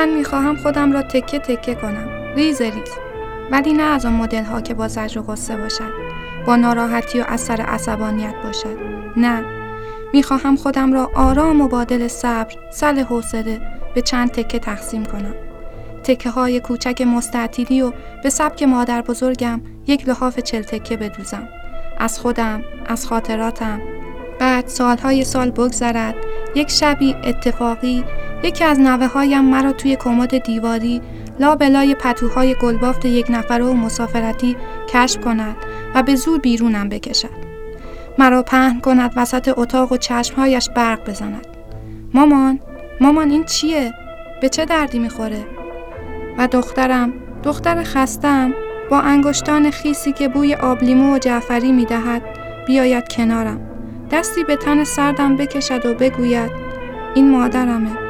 من می‌خواهم خودم را تکه تکه کنم. ریز ریز. ولی نه از آن مدل ها که با زجر و غصه باشد. با ناراحتی و اثر عصبانیت باشد. نه. می‌خواهم خودم را آرام و با دل صبر سل حوصله به چند تکه تقسیم کنم. تکه های کوچک مستعطیلی و به سبک مادر بزرگم یک لحاف چل تکه بدوزم. از خودم از خاطراتم. بعد سالهای سال بگذرد یک شبی اتفاقی یکی از نوه هایم مرا توی کمد دیواری لا بلای پتوهای گلبافت یک نفره و مسافرتی کشف کند و به زور بیرونم بکشد. مرا پهن کند وسط اتاق و چشمهایش برق بزند. مامان، مامان این چیه؟ به چه دردی می‌خوره؟ و دخترم، دختر خستم با انگشتان خیسی که بوی آبلیمو و جعفری می‌دهد بیاید کنارم. دستی به تن سردم بکشد و بگوید این مادرمه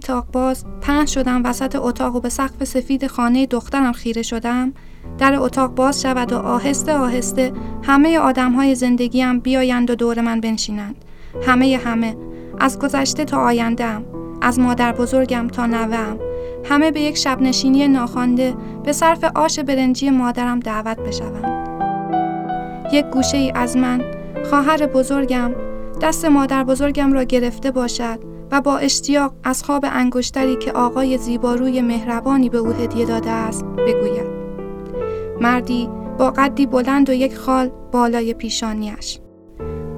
وقتی تاق باز پهن شدم وسط اتاق و به سقف سفید خانه دخترم خیره شدم. در اتاق باز شود و آهسته آهسته همه آدم های زندگیم بیایند و دور من بنشینند. همه همه از گذشته تا آیندهم از مادر بزرگم تا نوهم همه به یک شب نشینی ناخوانده به صرف آش برنجی مادرم دعوت بشوم یک گوشه ای از من خواهر بزرگم دست مادر بزرگم را گرفته باشد. و با اشتیاق از خواب انگشتری که آقای زیباروی مهربانی به او هدیه داده است بگوید مردی با قدی بلند و یک خال بالای پیشانیش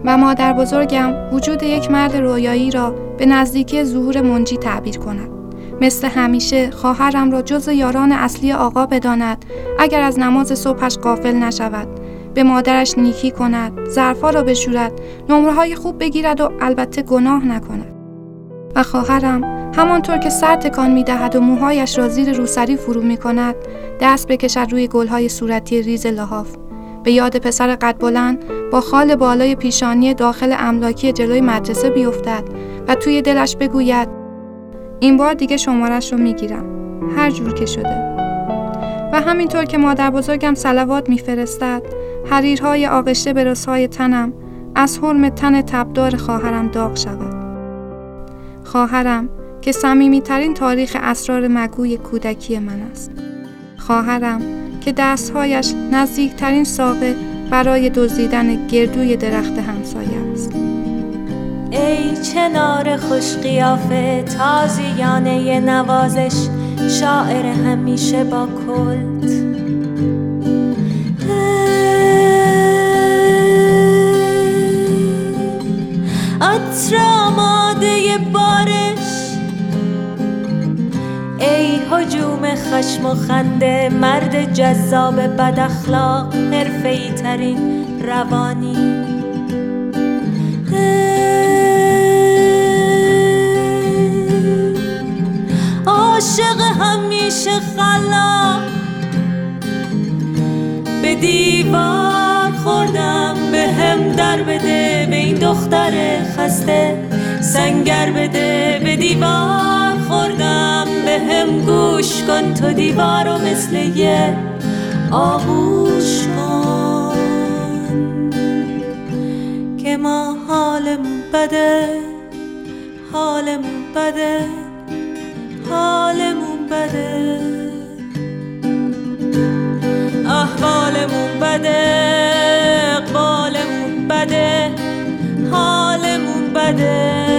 و مادر بزرگم وجود یک مرد رویایی را به نزدیکی ظهور منجی تعبیر کند. مثل همیشه خواهرم را جز یاران اصلی آقا بداند اگر از نماز صبحش قافل نشود. به مادرش نیکی کند ظرفا را بشورد نمره های خوب بگیرد و البته گناه نکند. و خواهرم همانطور که سر تکان می دهد و موهایش را زیر روسری فرو می کند دست بکشد روی گلهای صورتی ریز لحاف. به یاد پسر قد بلند با خال بالای پیشانی داخل املاکی جلوی مدرسه بیفتد و توی دلش بگوید این بار دیگه شمارش رو می‌گیرم. هر جور که شده. و همینطور که مادر بزرگم سلوات میفرستد حریرهای آغشته به رسهای تنم از حرم تن تبدار خواهرم داغ شود. خواهرم که صمیمیترین تاریخ اسرار مگوی کودکی من است خواهرم که دستهایش نزدیکترین ساقه برای دزدیدن گردوی درخت همسایه است ای چنار خوش قیافه تازیانه نوازش شاعر همیشه با کلت آماده بارش ای حجوم خشم و خنده مرد جذاب بد اخلاق حرفه‌ای ترین روانی. عاشق همیشه خلا به دیوار خوردم به هم در بده به این دختر خسته. سنگر بده به دیوار خوردم به هم گوش کن تو دیوار مثل یه آغوش کن. که ما حالمون بده حالمون بده حالمون بده. احوالمون بده اقبالمون بده حالمون بده.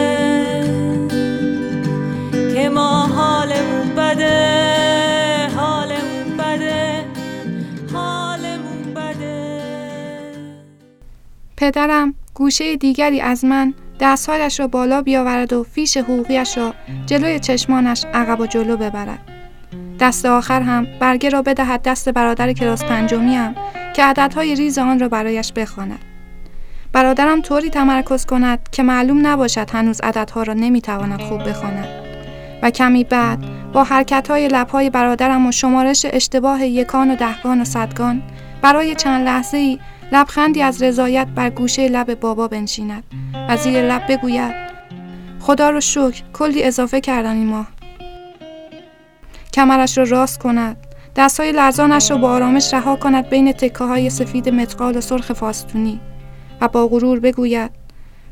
پدرم گوشه دیگری از من دستهایش را بالا بیاورد و فیش حقوقیش را جلوی چشمانش عقب و جلو ببرد. دست آخر هم برگه را بدهد دست برادر کلاس پنجمی هم که عددهای ریز آن را برایش بخواند. برادرم طوری تمرکز کند که معلوم نباشد هنوز عددها را نمی‌تواند خوب بخواند. و کمی بعد با حرکت های لبهای برادرم و شمارش اشتباه یکان و دهگان و صدگان برای چند لحظه ای لبخندی از رضایت بر گوشه لب بابا بنشیند و زیر لب بگوید خدا رو شکر کلی اضافه کردن این ماه. کمرش را راست کند دستهای لرزانش را با آرامش رها کند بین تکه های سفید متقال و سرخ فاستونی و با غرور بگوید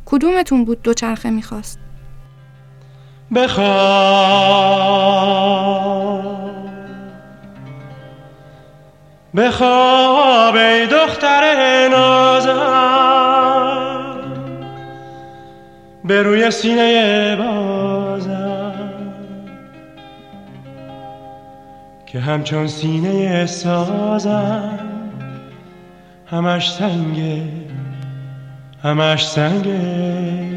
کدومتون بود دوچرخه می‌خواست؟ بخواب. بخواب ای دختر نازم به روی سینه بازم. که همچون سینه سازم همش سنگه همش سنگه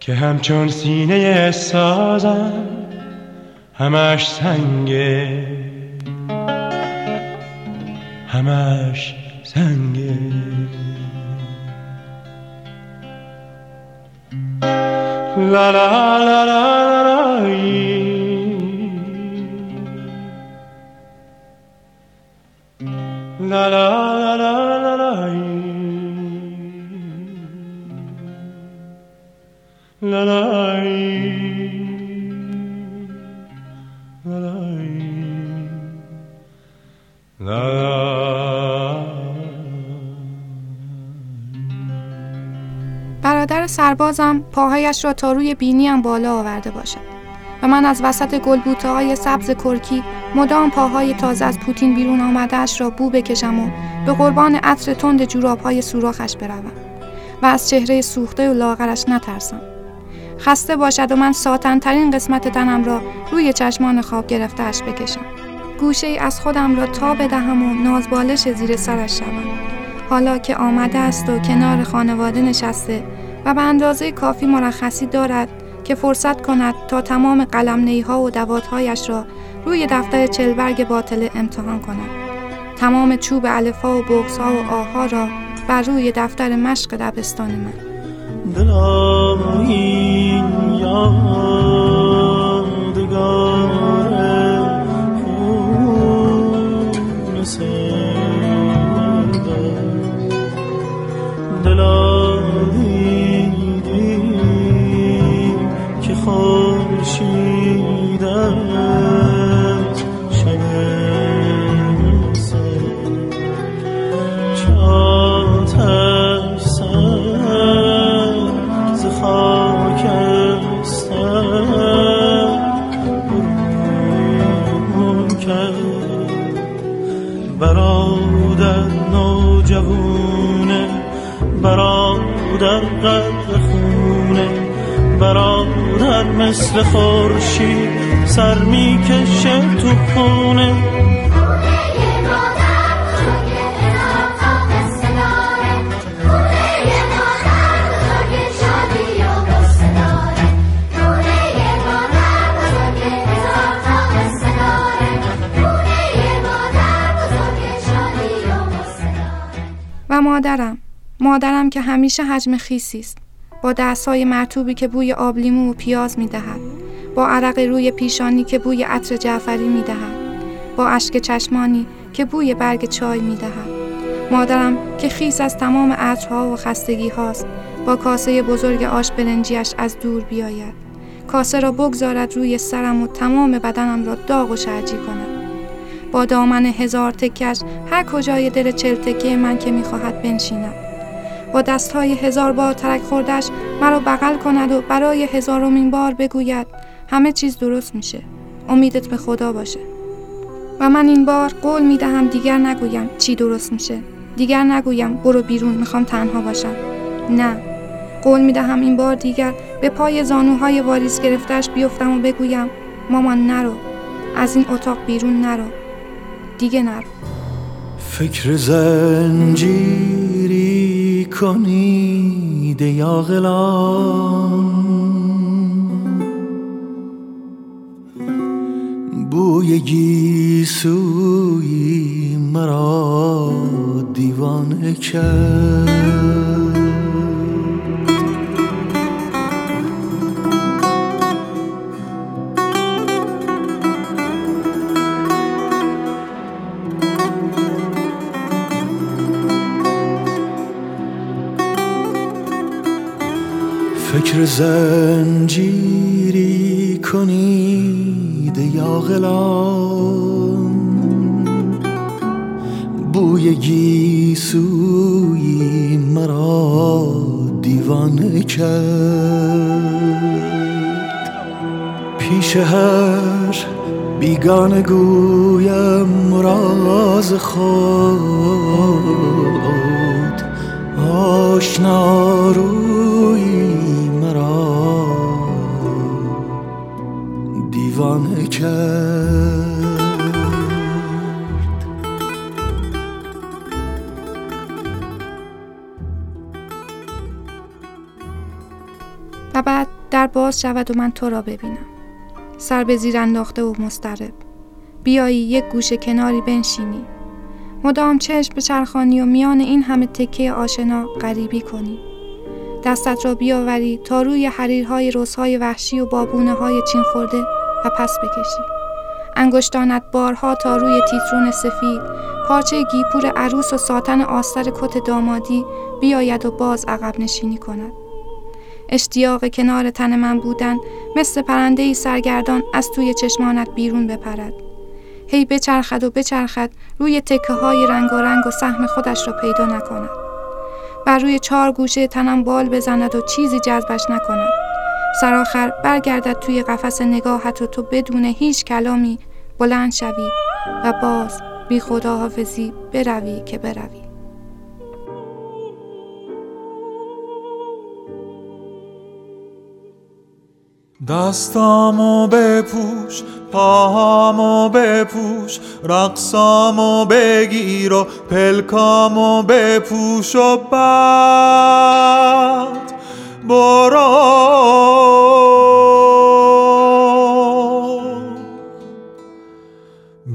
که همچون سینه سازم همش سنگه همش سنگه لا لا لا لا لا لا لا لا لا لا برادر سربازم پاهایش را تا روی بینیم بالا آورده باشد و من از وسط گلبوته های سبز کرکی مدام پاهای تازه از پوتین بیرون آمدهش را بو بکشم و به قربان عطر تند جوراب های سوراخش بروم و از چهره سوخته و لاغرش نترسم. خسته باشد و من ساتن ترین قسمت تنم را روی چشمان خواب گرفتهش بکشم. گوشه ای از خودم را تا بدهم و نازبالش زیر سرش شوم. حالا که آمده است و کنار خانواده نشسته و به اندازه کافی مرخصی دارد که فرصت کند تا تمام قلم ها و دواتهایش را روی دفتر چلبرگ باطل امتحان کند. تمام چوب الفا و بغز ها و آها را بر روی دفتر مشق دبستان من. کرد برادر نوجوونه برادر قدر خونه برادر مثل خورشید سر می‌کشه تو خونه. مادرم. مادرم که همیشه حجم خیسی است. با دستهای مرتوبی که بوی آبلیمو و پیاز می‌دهد. با عرق روی پیشانی که بوی عطر جعفری می‌دهد. با اشک چشمانی که بوی برگ چای می‌دهد. مادرم که خیس از تمام عطرها و خستگی هاست با کاسه بزرگ آش برنجیش از دور بیاید. کاسه را بگذارد روی سرم و تمام بدنم را داغ و شرجی کند. با دامن هزار تکش هر کجای دل چل تکه من که می‌خواهد بنشیند با دستهای هزار بار ترک خوردش مرا بغل کند و برای هزارمین بار بگوید همه چیز درست میشه. امیدت به خدا باشه. و من این بار قول می‌دهم دیگر نگویم چی درست میشه. دیگر نگویم برو بیرون می‌خوام تنها باشم. نه. قول می‌دهم این بار دیگر به پای زانوهای واریز گرفتش بیفتم و بگویم مامان نرو. از این اتاق بیرون نرو. دیگه نرو فکر زنجیری کنید یا بوی گیسوی مرا دیوانه کرد. فکر زنجیری کنید یا غلام. بوی گیسوی مرا دیوانه کرد. پیش هر بیگانه گویم راز خود آشنا روی دیوانه کرد. و بعد در باز شود و من تو را ببینم. سر به زیر انداخته و مسترب بیایی یک گوشه کناری بنشینی. مدام چشم به چرخانی و میان این همه تکه آشنا غریبی کنی. دستت را بیاوری تا روی حریرهای روزهای وحشی و بابونه های چین خورده و پس بکشی. انگشتانت بارها تا روی تیترون سفید پارچه گیپور عروس و ساتن آستر کت دامادی بیاید و باز عقب نشینی کند. اشتیاق کنار تن من بودن مثل پرنده ای سرگردان از توی چشمانت بیرون بپرد. هی بچرخد و بچرخد روی تکه های رنگ و رنگ و سهم خودش را پیدا نکند. بر روی چهار گوشه تنم بال بزند و چیزی جذبش نکند. سرآخر برگردد توی قفس نگاهت و تو بدون هیچ کلامی بلند شوی و باز بی خداحافظی بروی که بروی. دستامو بپوش پاهامو بپوش رقصامو بگیر و پلکامو بپوش و بعد برو.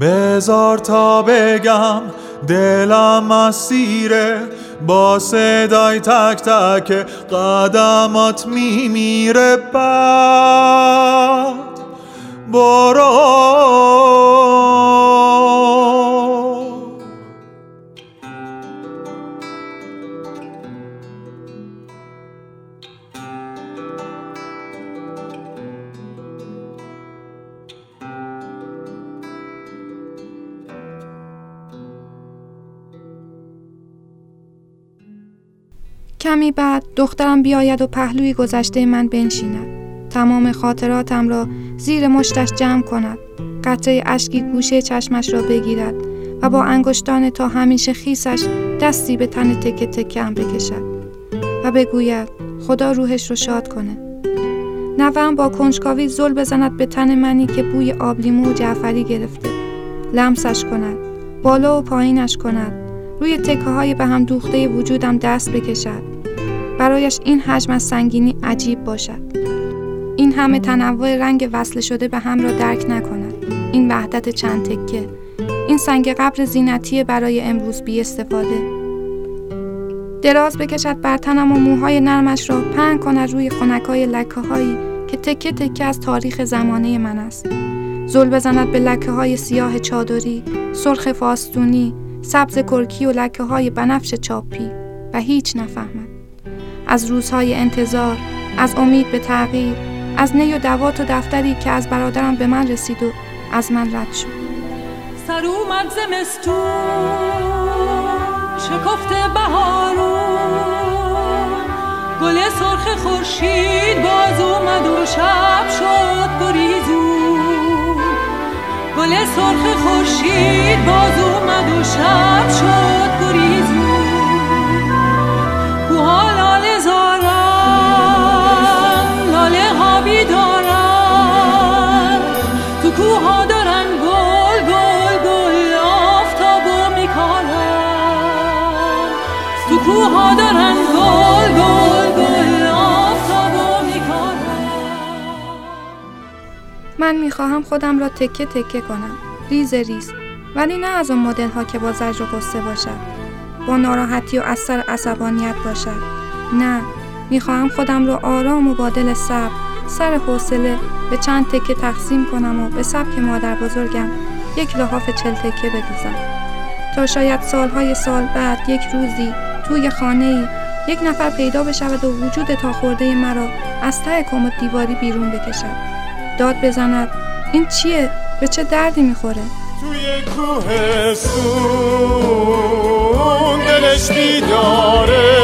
بزار تا بگم دلم مسیره با صدای تک تک قدمات میمیره بعد برو. کمی بعد دخترم بیاید و پهلوی گذشته من بنشیند. تمام خاطراتم را زیر مشتش جمع کند. قطره اشکی گوشه چشمش را بگیرد و با انگشتان تا همیشه خیسش دستی به تن تکه هم بکشد و بگوید خدا روحش رو شاد کنه. نوام با کنجکاوی زل بزند به تن منی که بوی آبلیمو و جعفری گرفته. لمسش کند بالا و پایینش کند. روی تکه های به هم دوخته وجودم دست بکشد. برایش این حجم از سنگینی عجیب باشد. این همه تنوع رنگ وصل شده به هم را درک نکند. این وحدت چند تکه. این سنگ قبر زینتی برای امروز بی استفاده. دراز بکشد بر تنم و موهای نرمش را پهن کند روی خنکای لکه هایی که تکه تکه از تاریخ زمانه من است. زل بزند به لکه های سیاه چادری سرخ فاستونی سبز کرکی و لکه های بنفش چاپی و هیچ نفهمد. از روزهای انتظار از امید به تغییر از نی و دوات و دفتری که از برادرم به من رسید و از من رد شد. سر اومد زمستون شکفت بهارون گل سرخ خورشید باز اومد و شب شد گریزون گل سرخ خورشید باز اومد و شب شد من می‌خواهم خودم را تکه تکه کنم. ریز ریز. ولی نه از آن مدل ها که با زجر و قصه باشد. با ناراحتی و اثر عصبانیت باشد. نه. می‌خواهم خودم را آرام و با دل صبر سر حوصله به چند تکه تقسیم کنم و به سبک مادر بزرگم یک لحاف چل تکه بدوزم تا شاید سالهای سال بعد یک روزی توی خانه ای یک نفر پیدا بشود و وجود تا خورده مرا از ته کمد دیواری بیرون بکشد. داد بزند. این چیه؟ به چه دردی می‌خوره؟ توی کوهستون دلش بیداره.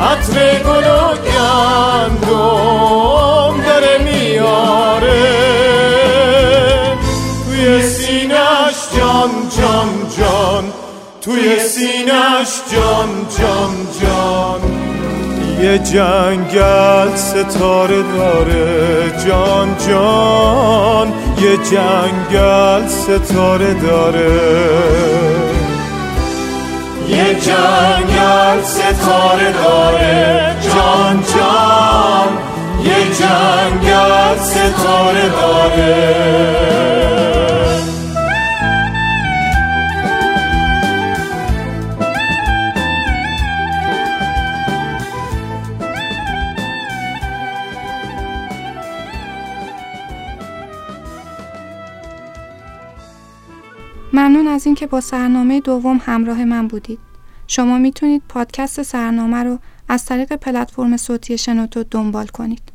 عطر گل و گندم داره میاره. توی سینش جان جان جان. توی سینش جان جان جان. یه جنگل ستاره داره. جان جان یه جنگل ستاره داره. یه جنگل ستاره داره. جان جان یه جنگل ستاره داره. اینکه با سرنامه دوم همراه من بودید. شما می‌تونید پادکست سرنامه رو از طریق پلتفرم صوتی شنوتو دنبال کنید.